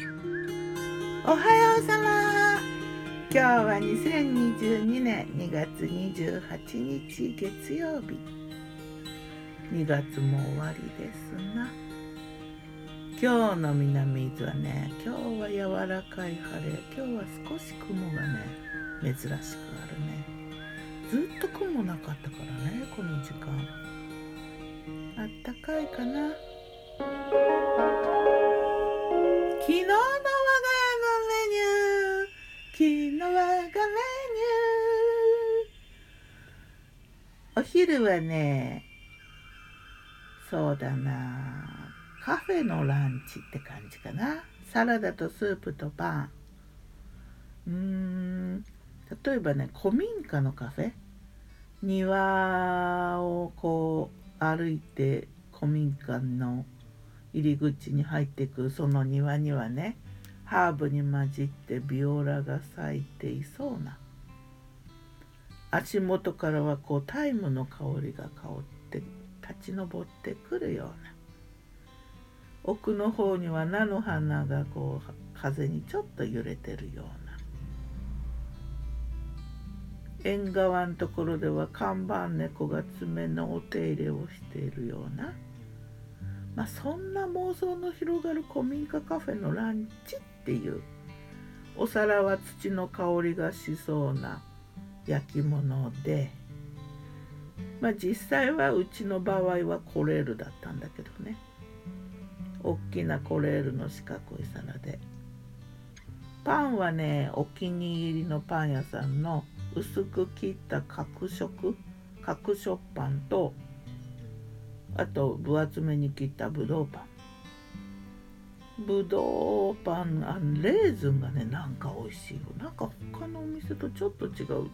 おはようさま。今日は2022年2月28日月曜日。2月も終わりですな。今日の南伊豆はね今日は柔らかい晴れ。今日は少し雲がね珍しくあるね。ずっと雲なかったからねこの時間。あったかいかな。昨日我がメニューお昼はねそうだなカフェのランチって感じかな。サラダとスープとパン。うーん例えばね古民家のカフェ。庭をこう歩いて古民家の入り口に入っていくその庭にはねハーブに混じってビオラが咲いていそうな。足元からはこうタイムの香りが香って立ち上ってくるような。奥の方には菜の花がこう風にちょっと揺れてるような。縁側のところでは看板猫が爪のお手入れをしているような。まあ、そんな妄想の広がる古民家カフェのランチっていう。お皿は土の香りがしそうな焼き物で。まあ実際はうちの場合はコレールだったんだけどね。大きなコレールの四角い皿で。パンはねお気に入りのパン屋さんの薄く切った角食角食パンとあと分厚めに切ったぶどうパン。ぶどうパンあレーズンがねなんか美味しいよなんか他のお店とちょっと違う。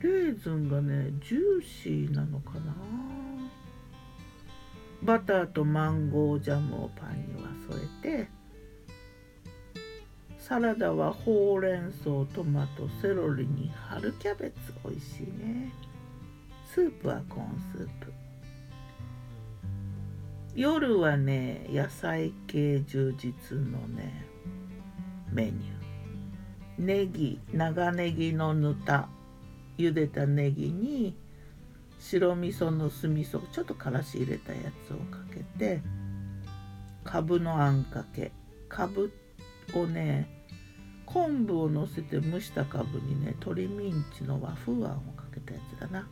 レーズンがねジューシーなのかな。バターとマンゴージャムをパンには添えてサラダはほうれん草トマトセロリに春キャベツ。美味しいね。スープはコーンスープ。夜はね野菜系充実のねメニュー。ネギ長ネギのぬた。茹でたネギに白味噌の酢味噌ちょっとからし入れたやつをかけてかぶのあんかけ。かぶをね昆布をのせて蒸したかぶにね鶏ミンチの和風あんをかけたやつだな。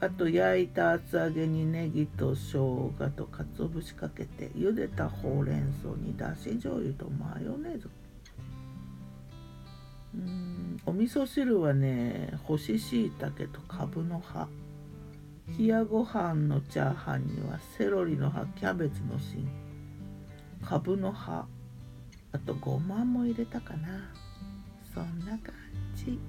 あと焼いた厚揚げにネギと生姜と鰹節かけて茹でたほうれん草にだし醤油とマヨネーズ。うん。お味噌汁はね干し椎茸とかぶの葉。冷やご飯のチャーハンにはセロリの葉キャベツの芯。かぶの葉。あとごまも入れたかな。そんな感じ。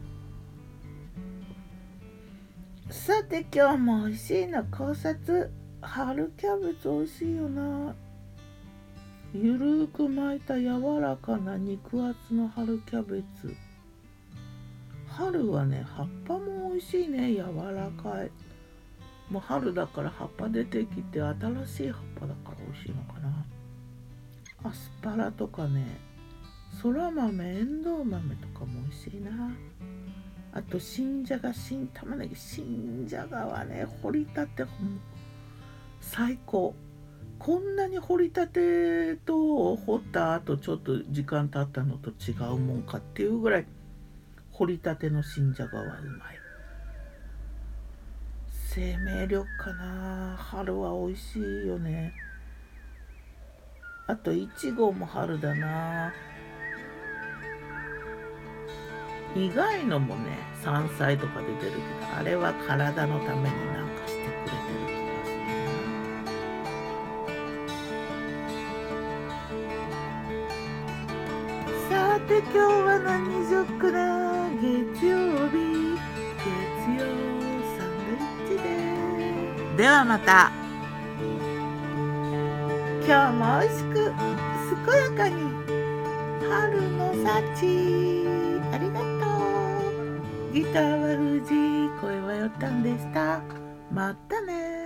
さて今日も美味しいの考察春キャベツ美味しいよな。ゆるーく巻いた柔らかな肉厚の春キャベツ。春はね葉っぱも美味しいね。柔らかい。もう春だから葉っぱ出てきて新しい葉っぱだから美味しいのかな。アスパラとかね。そら豆エンドウ豆とかも美味しいな。あと新じゃが新玉ねぎ新じゃがはね掘りたて最高。こんなに掘りたてと掘った後ちょっと時間経ったのと違うもんかっていうぐらい掘りたての新じゃがはうまい。生命力かな。春は美味しいよね。あといちごも春だな。意外のもね山菜とか出てるけどあれは体のためになんかしてくれてる。気がするなさて今日は何しよっかな月曜日。月曜サンドイッチでではまた。今日も美味しく健やかに。春の幸。ギターは藤井声はよったんでした。またね